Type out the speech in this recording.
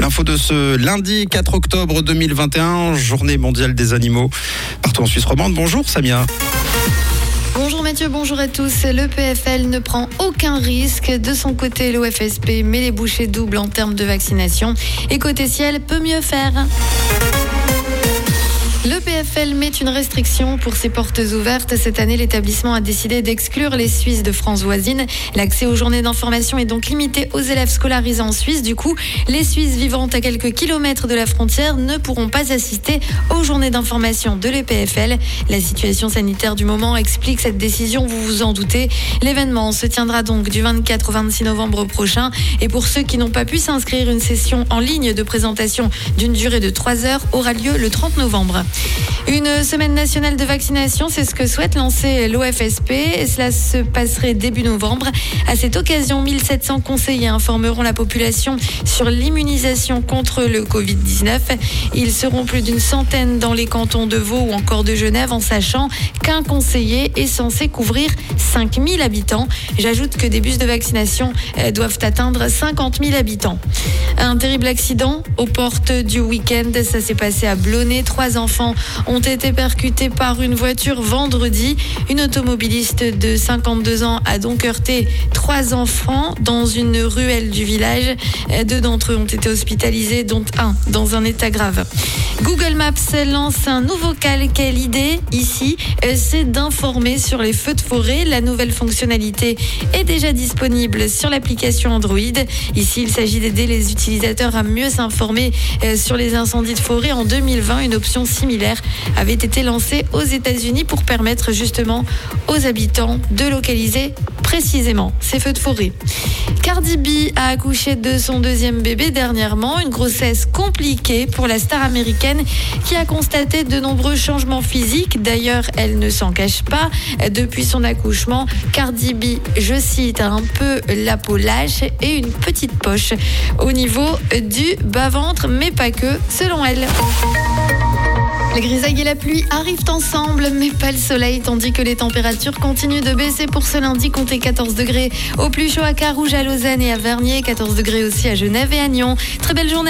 L'info de ce lundi 4 octobre 2021, journée mondiale des animaux. Partout en Suisse romande. Bonjour Samia. Bonjour Mathieu, bonjour à tous. Le PFL ne prend aucun risque. De son côté, l'OFSP met les bouchées doubles en termes de vaccination. Et côté ciel, peut mieux faire. PFL met une restriction pour ses portes ouvertes. Cette année, l'établissement a décidé d'exclure les Suisses de France voisine. L'accès aux journées d'information est donc limité aux élèves scolarisés en Suisse. Du coup, les Suisses vivant à quelques kilomètres de la frontière ne pourront pas assister aux journées d'information de l'EPFL. La situation sanitaire du moment explique cette décision, vous vous en doutez. L'événement se tiendra donc du 24 au 26 novembre prochain. Et pour ceux qui n'ont pas pu s'inscrire, une session en ligne de présentation d'une durée de 3 heures aura lieu le 30 novembre. Une semaine nationale de vaccination, c'est ce que souhaite lancer l'OFSP. Cela se passerait début novembre. À cette occasion, 1700 conseillers informeront la population sur l'immunisation contre le Covid-19. Ils seront plus d'une centaine dans les cantons de Vaud ou encore de Genève en sachant qu'un conseiller est censé couvrir 5000 habitants. J'ajoute que des bus de vaccination euh, doivent atteindre 50 000 habitants. Un terrible accident aux portes du week-end. Ça s'est passé à Blonay. Trois enfants ont été percutés par une voiture vendredi. Une automobiliste de 52 ans a donc heurté trois enfants dans une ruelle du village. Deux d'entre eux ont été hospitalisés, dont un dans un état grave. Google Maps lance un nouveau calque. L'idée ici, c'est d'informer sur les feux de forêt. La nouvelle fonctionnalité est déjà disponible sur l'application Android. Ici, il s'agit d'aider les utilisateurs à mieux s'informer euh, sur les incendies de forêt. En 2020, une option similaire avait été lancée aux États-Unis pour permettre justement aux habitants de localiser précisément ces feux de forêt. Cardi B a accouché de son deuxième bébé dernièrement, une grossesse compliquée pour la star américaine qui a constaté de nombreux changements physiques. D'ailleurs, elle ne s'en cache pas. Depuis son accouchement, Cardi B, je cite, a un peu la peau lâche et une petite poche au niveau du bas-ventre, mais pas que, selon elle. Les grisailles et la pluie arrivent ensemble, mais pas le soleil, tandis que les températures continuent de baisser pour ce lundi, comptez 14 degrés au plus chaud à Carouge, à Lausanne et à Vernier, 14 degrés aussi à Genève et à Nyon. Très belle journée.